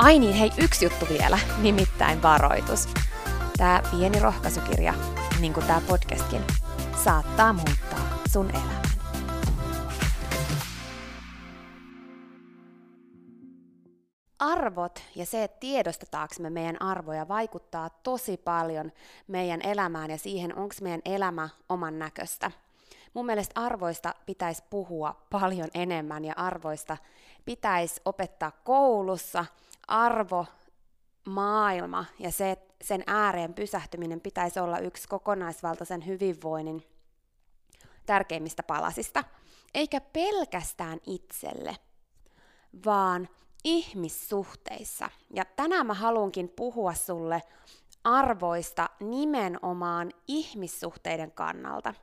Ai niin, hei, yksi juttu vielä, nimittäin varoitus. Tämä pieni rohkaisukirja, niin kuin tämä podcastkin, saattaa muuttaa sun elämän. Arvot ja se, että tiedostetaanko me meidän arvoja, vaikuttaa tosi paljon meidän elämään ja siihen, onko meidän elämä oman näköistä. Mun mielestä arvoista pitäisi puhua paljon enemmän ja arvoista pitäisi opettaa koulussa – arvo, maailma ja se, sen ääreen pysähtyminen pitäisi olla yksi kokonaisvaltaisen hyvinvoinnin tärkeimmistä palasista. Eikä pelkästään itselle, vaan ihmissuhteissa. Ja tänään mä haluankin puhua sulle arvoista nimenomaan ihmissuhteiden kannalta.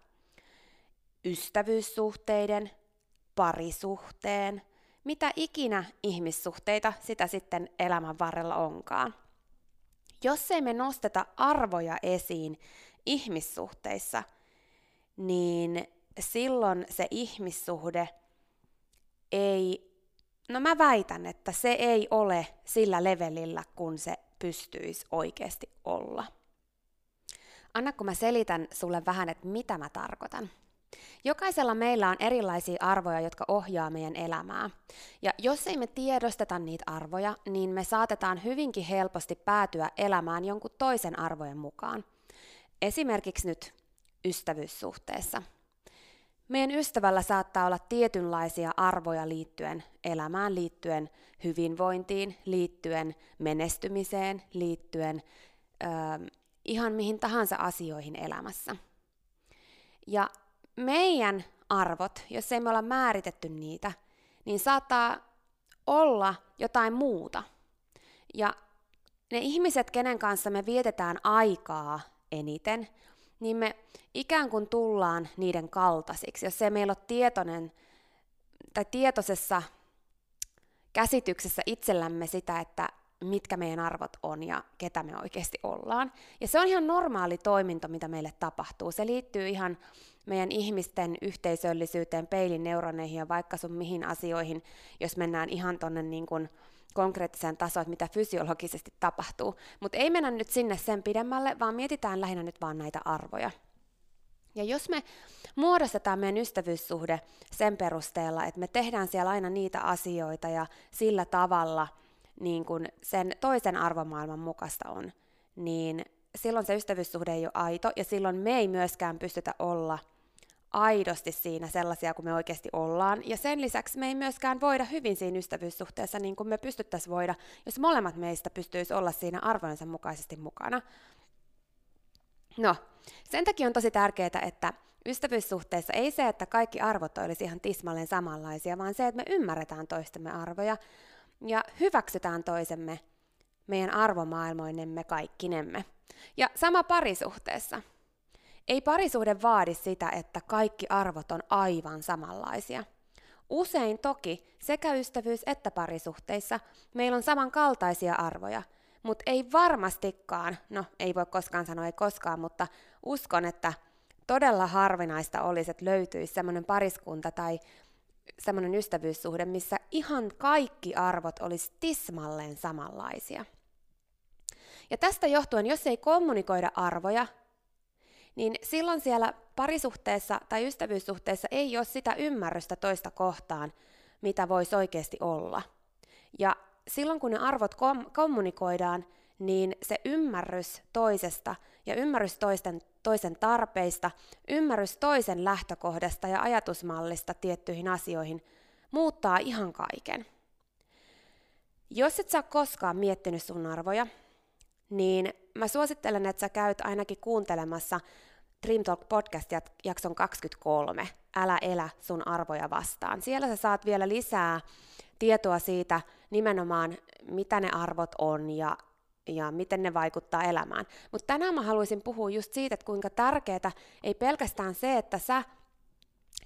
Ystävyyssuhteiden, parisuhteen, mitä ikinä ihmissuhteita sitä sitten elämän varrella onkaan. Jos ei me nosteta arvoja esiin ihmissuhteissa, niin silloin se ihmissuhde ei, no mä väitän, että se ei ole sillä levelillä, kun se pystyisi oikeasti olla. Anna kun mä selitän sulle vähän, että mitä mä tarkoitan. Jokaisella meillä on erilaisia arvoja, jotka ohjaa meidän elämää. Ja jos ei me tiedosteta niitä arvoja, niin me saatetaan hyvinkin helposti päätyä elämään jonkun toisen arvojen mukaan. Esimerkiksi nyt ystävyyssuhteessa. Meidän ystävällä saattaa olla tietynlaisia arvoja liittyen elämään, liittyen hyvinvointiin, liittyen menestymiseen, liittyen ö, ihan mihin tahansa asioihin elämässä. Ja meidän arvot, jos ei me olla määritetty niitä, niin saattaa olla jotain muuta. Ja ne ihmiset, kenen kanssa me vietetään aikaa eniten, niin me ikään kuin tullaan niiden kaltaisiksi. Jos ei meillä ole tietoinen tai tietoisessa käsityksessä itsellämme sitä, että mitkä meidän arvot on ja ketä me oikeasti ollaan. Ja se on ihan normaali toiminto, mitä meille tapahtuu. Se liittyy ihan meidän ihmisten yhteisöllisyyteen, peilin neuroneihin ja vaikka sun mihin asioihin, jos mennään ihan tonne niin konkreettiseen tasoon, että mitä fysiologisesti tapahtuu. Mutta ei mennä nyt sinne sen pidemmälle, vaan mietitään lähinnä nyt vaan näitä arvoja. Ja jos me muodostetaan meidän ystävyyssuhde sen perusteella, että me tehdään siellä aina niitä asioita ja sillä tavalla niin kuin sen toisen arvomaailman mukaista on, niin silloin se ystävyyssuhde ei ole aito ja silloin me ei myöskään pystytä olla aidosti siinä sellaisia kuin me oikeasti ollaan. Ja sen lisäksi me ei myöskään voida hyvin siinä ystävyyssuhteessa niin kuin me pystyttäisiin voida, jos molemmat meistä pystyisi olla siinä arvojensa mukaisesti mukana. No, sen takia on tosi tärkeää, että ystävyyssuhteessa ei se, että kaikki arvot olisi ihan tismalleen samanlaisia, vaan se, että me ymmärretään toistemme arvoja ja hyväksytään toisemme meidän arvomaailmoinemme kaikkinemme. Ja sama parisuhteessa. Ei parisuhde vaadi sitä, että kaikki arvot on aivan samanlaisia. Usein toki sekä ystävyys- että parisuhteissa meillä on samankaltaisia arvoja, mutta ei varmastikaan, no ei voi koskaan sanoa ei koskaan, mutta uskon, että todella harvinaista olisi, että löytyisi semmoinen pariskunta tai semmoinen ystävyyssuhde, missä ihan kaikki arvot olisi tismalleen samanlaisia. Ja tästä johtuen, jos ei kommunikoida arvoja, niin silloin siellä parisuhteessa tai ystävyyssuhteessa ei ole sitä ymmärrystä toista kohtaan, mitä voisi oikeasti olla. Ja silloin kun ne arvot kom- kommunikoidaan, niin se ymmärrys toisesta ja ymmärrys toisten, toisen tarpeista, ymmärrys toisen lähtökohdasta ja ajatusmallista tiettyihin asioihin muuttaa ihan kaiken. Jos et sä koskaan miettinyt sun arvoja, niin mä suosittelen, että sä käyt ainakin kuuntelemassa Dream Talk podcast jakson 23, Älä elä sun arvoja vastaan. Siellä sä saat vielä lisää tietoa siitä nimenomaan, mitä ne arvot on ja, ja miten ne vaikuttaa elämään. Mutta tänään mä haluaisin puhua just siitä, että kuinka tärkeää ei pelkästään se, että sä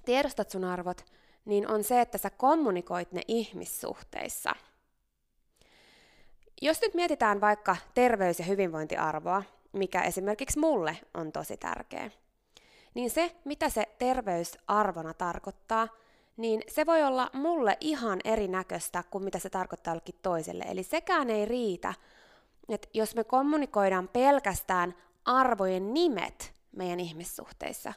tiedostat sun arvot, niin on se, että sä kommunikoit ne ihmissuhteissa. Jos nyt mietitään vaikka terveys- ja hyvinvointiarvoa, mikä esimerkiksi mulle on tosi tärkeä, niin se, mitä se terveysarvona tarkoittaa, niin se voi olla mulle ihan erinäköistä kuin mitä se tarkoittaa jollekin toiselle. Eli sekään ei riitä, että jos me kommunikoidaan pelkästään arvojen nimet meidän ihmissuhteissa,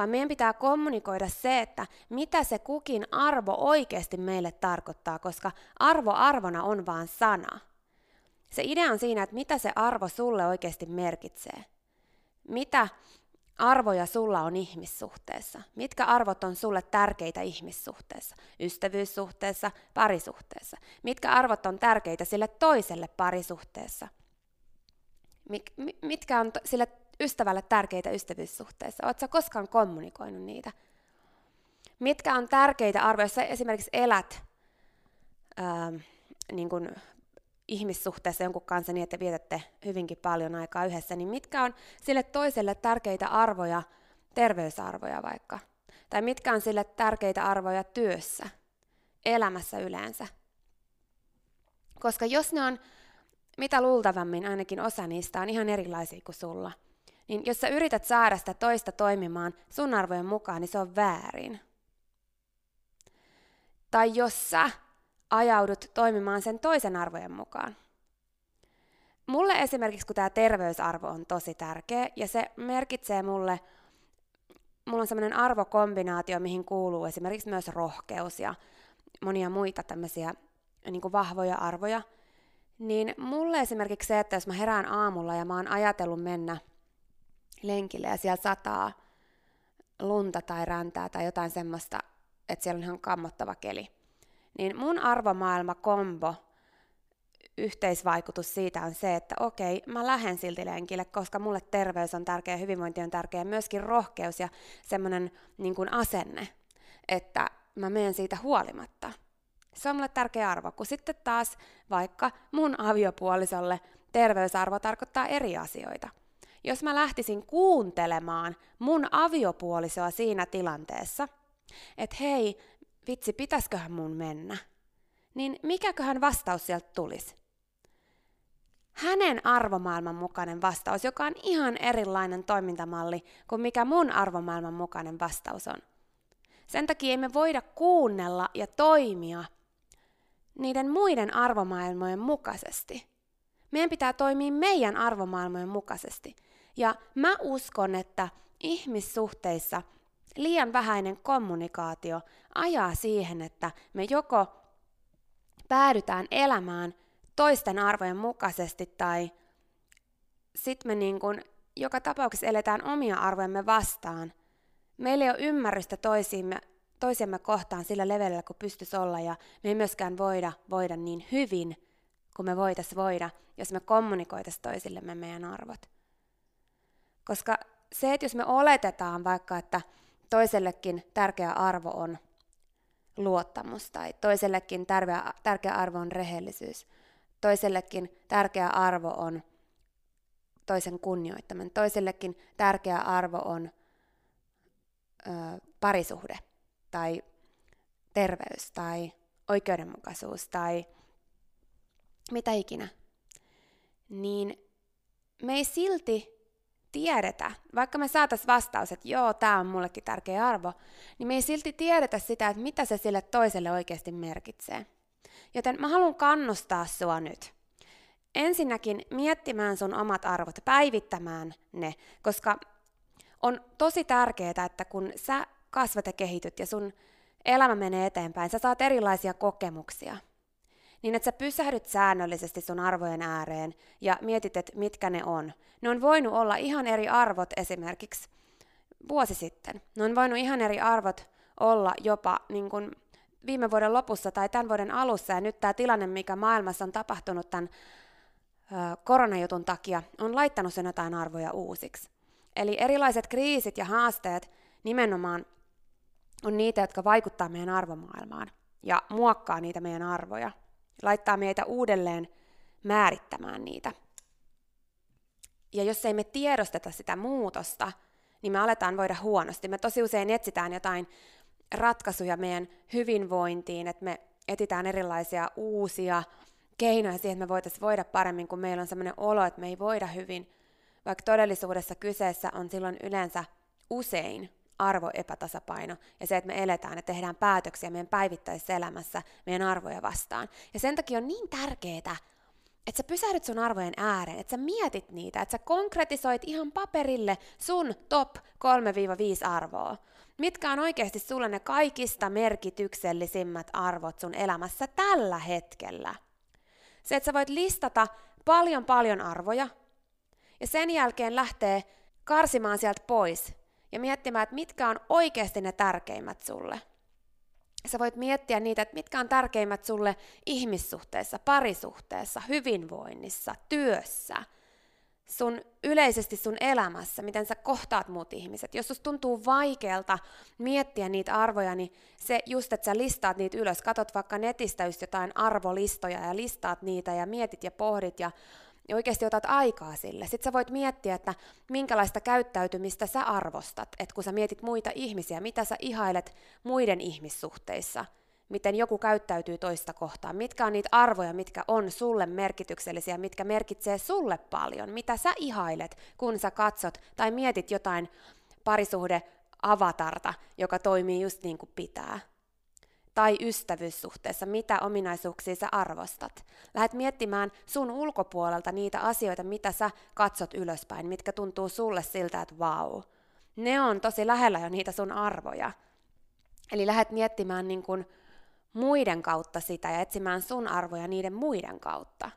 vaan meidän pitää kommunikoida se, että mitä se kukin arvo oikeasti meille tarkoittaa, koska arvo arvona on vaan sana. Se idea on siinä, että mitä se arvo sulle oikeasti merkitsee. Mitä arvoja sulla on ihmissuhteessa? Mitkä arvot on sulle tärkeitä ihmissuhteessa? Ystävyyssuhteessa, parisuhteessa. Mitkä arvot on tärkeitä sille toiselle parisuhteessa? Mik, mitkä on sille ystävälle tärkeitä ystävyyssuhteessa? Oletko koskaan kommunikoinut niitä? Mitkä on tärkeitä arvoja, jos sä esimerkiksi elät ää, niin kun ihmissuhteessa jonkun kanssa niin, että vietätte hyvinkin paljon aikaa yhdessä, niin mitkä on sille toiselle tärkeitä arvoja, terveysarvoja vaikka? Tai mitkä on sille tärkeitä arvoja työssä, elämässä yleensä? Koska jos ne on, mitä luultavammin ainakin osa niistä on ihan erilaisia kuin sulla, niin jos sä yrität saada sitä toista toimimaan sun arvojen mukaan, niin se on väärin. Tai jos sä ajaudut toimimaan sen toisen arvojen mukaan. Mulle esimerkiksi, kun tämä terveysarvo on tosi tärkeä, ja se merkitsee mulle, mulla on semmoinen arvokombinaatio, mihin kuuluu esimerkiksi myös rohkeus ja monia muita tämmöisiä niin kuin vahvoja arvoja, niin mulle esimerkiksi se, että jos mä herään aamulla ja mä oon ajatellut mennä lenkille ja siellä sataa lunta tai räntää tai jotain semmoista, että siellä on ihan kammottava keli, niin mun arvomaailma kombo yhteisvaikutus siitä on se, että okei, mä lähden silti lenkille, koska mulle terveys on tärkeä, hyvinvointi on tärkeä, myöskin rohkeus ja semmoinen niin kuin asenne, että mä menen siitä huolimatta. Se on mulle tärkeä arvo, kun sitten taas vaikka mun aviopuolisolle terveysarvo tarkoittaa eri asioita. Jos mä lähtisin kuuntelemaan mun aviopuolisoa siinä tilanteessa, että hei, vitsi, pitäisköhän mun mennä, niin mikäköhän vastaus sieltä tulisi? Hänen arvomaailman mukainen vastaus, joka on ihan erilainen toimintamalli kuin mikä mun arvomaailman mukainen vastaus on. Sen takia emme voida kuunnella ja toimia niiden muiden arvomaailmojen mukaisesti. Meidän pitää toimia meidän arvomaailmojen mukaisesti. Ja mä uskon, että ihmissuhteissa – liian vähäinen kommunikaatio ajaa siihen, että me joko päädytään elämään toisten arvojen mukaisesti tai sitten me niin kun joka tapauksessa eletään omia arvojemme vastaan meillä ei ole ymmärrystä toisiimme, toisiamme kohtaan sillä levelillä, kun pystyisi olla, ja me ei myöskään voida voida niin hyvin, kuin me voitaisiin voida, jos me kommunikoitaisiin toisillemme meidän arvot. Koska se, että jos me oletetaan vaikka, että toisellekin tärkeä arvo on luottamus tai toisellekin tärkeä, tärkeä arvo on rehellisyys, toisellekin tärkeä arvo on toisen kunnioittaminen, toisellekin tärkeä arvo on ö, parisuhde tai terveys tai oikeudenmukaisuus tai mitä ikinä, niin me ei silti tiedetä, vaikka me saatais vastaus, että joo, tämä on mullekin tärkeä arvo, niin me ei silti tiedetä sitä, että mitä se sille toiselle oikeasti merkitsee. Joten mä haluan kannustaa sua nyt. Ensinnäkin miettimään sun omat arvot, päivittämään ne, koska on tosi tärkeää, että kun sä kasvat ja kehityt ja sun elämä menee eteenpäin, sä saat erilaisia kokemuksia – niin että sä pysähdyt säännöllisesti sun arvojen ääreen ja mietit, että mitkä ne on. Ne on voinut olla ihan eri arvot esimerkiksi vuosi sitten. Ne on voinut ihan eri arvot olla jopa niin kuin viime vuoden lopussa tai tämän vuoden alussa, ja nyt tämä tilanne, mikä maailmassa on tapahtunut tämän koronajutun takia, on laittanut sen jotain arvoja uusiksi. Eli erilaiset kriisit ja haasteet nimenomaan on niitä, jotka vaikuttaa meidän arvomaailmaan ja muokkaa niitä meidän arvoja laittaa meitä uudelleen määrittämään niitä. Ja jos ei me tiedosteta sitä muutosta, niin me aletaan voida huonosti. Me tosi usein etsitään jotain ratkaisuja meidän hyvinvointiin, että me etsitään erilaisia uusia keinoja siihen, että me voitaisiin voida paremmin, kun meillä on sellainen olo, että me ei voida hyvin, vaikka todellisuudessa kyseessä on silloin yleensä usein arvoepätasapaino ja se, että me eletään ja tehdään päätöksiä meidän päivittäisessä elämässä meidän arvoja vastaan. Ja sen takia on niin tärkeää, että sä pysähdyt sun arvojen ääreen, että sä mietit niitä, että sä konkretisoit ihan paperille sun top 3-5 arvoa. Mitkä on oikeasti sulle ne kaikista merkityksellisimmät arvot sun elämässä tällä hetkellä? Se, että sä voit listata paljon paljon arvoja ja sen jälkeen lähtee karsimaan sieltä pois ja miettimään, että mitkä on oikeasti ne tärkeimmät sulle. Sä voit miettiä niitä, että mitkä on tärkeimmät sulle ihmissuhteessa, parisuhteessa, hyvinvoinnissa, työssä, sun yleisesti sun elämässä, miten sä kohtaat muut ihmiset. Jos susta tuntuu vaikealta miettiä niitä arvoja, niin se just, että sä listaat niitä ylös, katot vaikka netistä just jotain arvolistoja ja listaat niitä ja mietit ja pohdit ja ja oikeasti otat aikaa sille. Sitten sä voit miettiä, että minkälaista käyttäytymistä sä arvostat, että kun sä mietit muita ihmisiä, mitä sä ihailet muiden ihmissuhteissa, miten joku käyttäytyy toista kohtaan, mitkä on niitä arvoja, mitkä on sulle merkityksellisiä, mitkä merkitsee sulle paljon, mitä sä ihailet, kun sä katsot tai mietit jotain parisuhde avatarta, joka toimii just niin kuin pitää tai ystävyyssuhteessa, mitä ominaisuuksia sä arvostat. Lähet miettimään sun ulkopuolelta niitä asioita, mitä sä katsot ylöspäin, mitkä tuntuu sulle siltä, että vau. Wow. Ne on tosi lähellä jo niitä sun arvoja. Eli lähet miettimään niin kuin muiden kautta sitä ja etsimään sun arvoja niiden muiden kautta.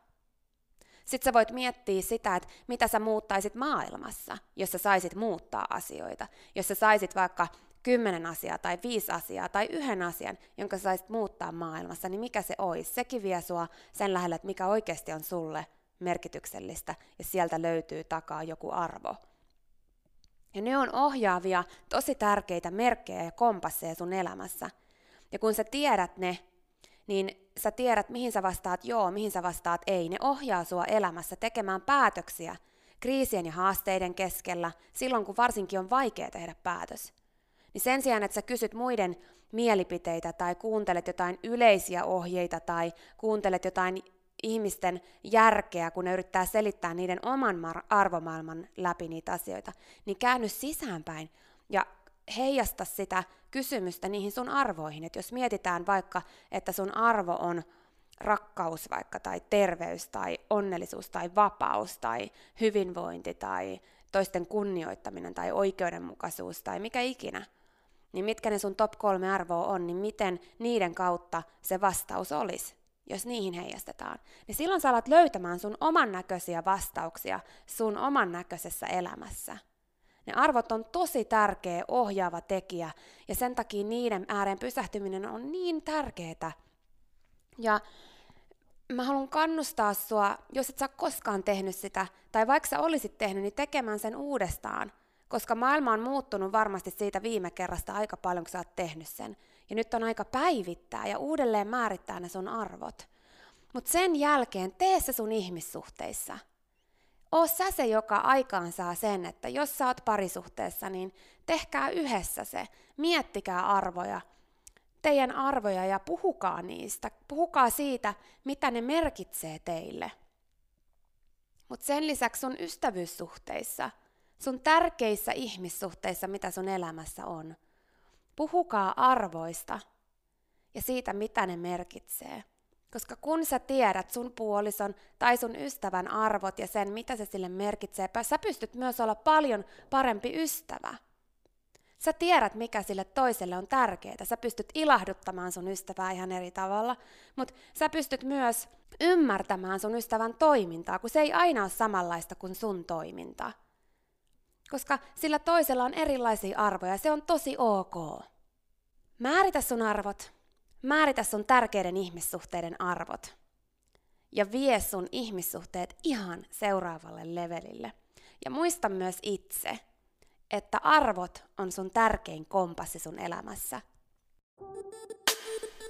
Sitten sä voit miettiä sitä, että mitä sä muuttaisit maailmassa, jos sä saisit muuttaa asioita. Jos sä saisit vaikka kymmenen asiaa tai viisi asiaa tai yhden asian, jonka saisit muuttaa maailmassa, niin mikä se olisi? Sekin vie sua sen lähelle, että mikä oikeasti on sulle merkityksellistä ja sieltä löytyy takaa joku arvo. Ja ne on ohjaavia, tosi tärkeitä merkkejä ja kompasseja sun elämässä. Ja kun sä tiedät ne, niin sä tiedät, mihin sä vastaat joo, mihin sä vastaat ei. Ne ohjaa sua elämässä tekemään päätöksiä kriisien ja haasteiden keskellä, silloin kun varsinkin on vaikea tehdä päätös. Niin sen sijaan, että sä kysyt muiden mielipiteitä tai kuuntelet jotain yleisiä ohjeita tai kuuntelet jotain ihmisten järkeä, kun ne yrittää selittää niiden oman arvomaailman läpi niitä asioita, niin käänny sisäänpäin ja heijasta sitä kysymystä niihin sun arvoihin. Että jos mietitään vaikka, että sun arvo on rakkaus vaikka, tai terveys, tai onnellisuus, tai vapaus, tai hyvinvointi, tai toisten kunnioittaminen, tai oikeudenmukaisuus, tai mikä ikinä, niin mitkä ne sun top kolme arvoa on, niin miten niiden kautta se vastaus olisi, jos niihin heijastetaan. Niin silloin sä alat löytämään sun oman näköisiä vastauksia sun oman näköisessä elämässä. Ne arvot on tosi tärkeä ohjaava tekijä ja sen takia niiden ääreen pysähtyminen on niin tärkeää. Ja mä haluan kannustaa sua, jos et sä koskaan tehnyt sitä, tai vaikka sä olisit tehnyt, niin tekemään sen uudestaan. Koska maailma on muuttunut varmasti siitä viime kerrasta aika paljon, kun sä oot tehnyt sen. Ja nyt on aika päivittää ja uudelleen määrittää ne sun arvot. Mutta sen jälkeen tee se sun ihmissuhteissa. Oo sä se, joka aikaan saa sen, että jos sä oot parisuhteessa, niin tehkää yhdessä se. Miettikää arvoja, teidän arvoja ja puhukaa niistä. Puhukaa siitä, mitä ne merkitsee teille. Mutta sen lisäksi sun ystävyyssuhteissa, sun tärkeissä ihmissuhteissa, mitä sun elämässä on, puhukaa arvoista ja siitä, mitä ne merkitsee. Koska kun sä tiedät sun puolison tai sun ystävän arvot ja sen, mitä se sille merkitsee, sä pystyt myös olla paljon parempi ystävä. Sä tiedät, mikä sille toiselle on tärkeää. Sä pystyt ilahduttamaan sun ystävää ihan eri tavalla, mutta sä pystyt myös ymmärtämään sun ystävän toimintaa, kun se ei aina ole samanlaista kuin sun toiminta. Koska sillä toisella on erilaisia arvoja, se on tosi ok. Määritä sun arvot, määritä sun tärkeiden ihmissuhteiden arvot ja vie sun ihmissuhteet ihan seuraavalle levelille. Ja muista myös itse, että arvot on sun tärkein kompassi sun elämässä.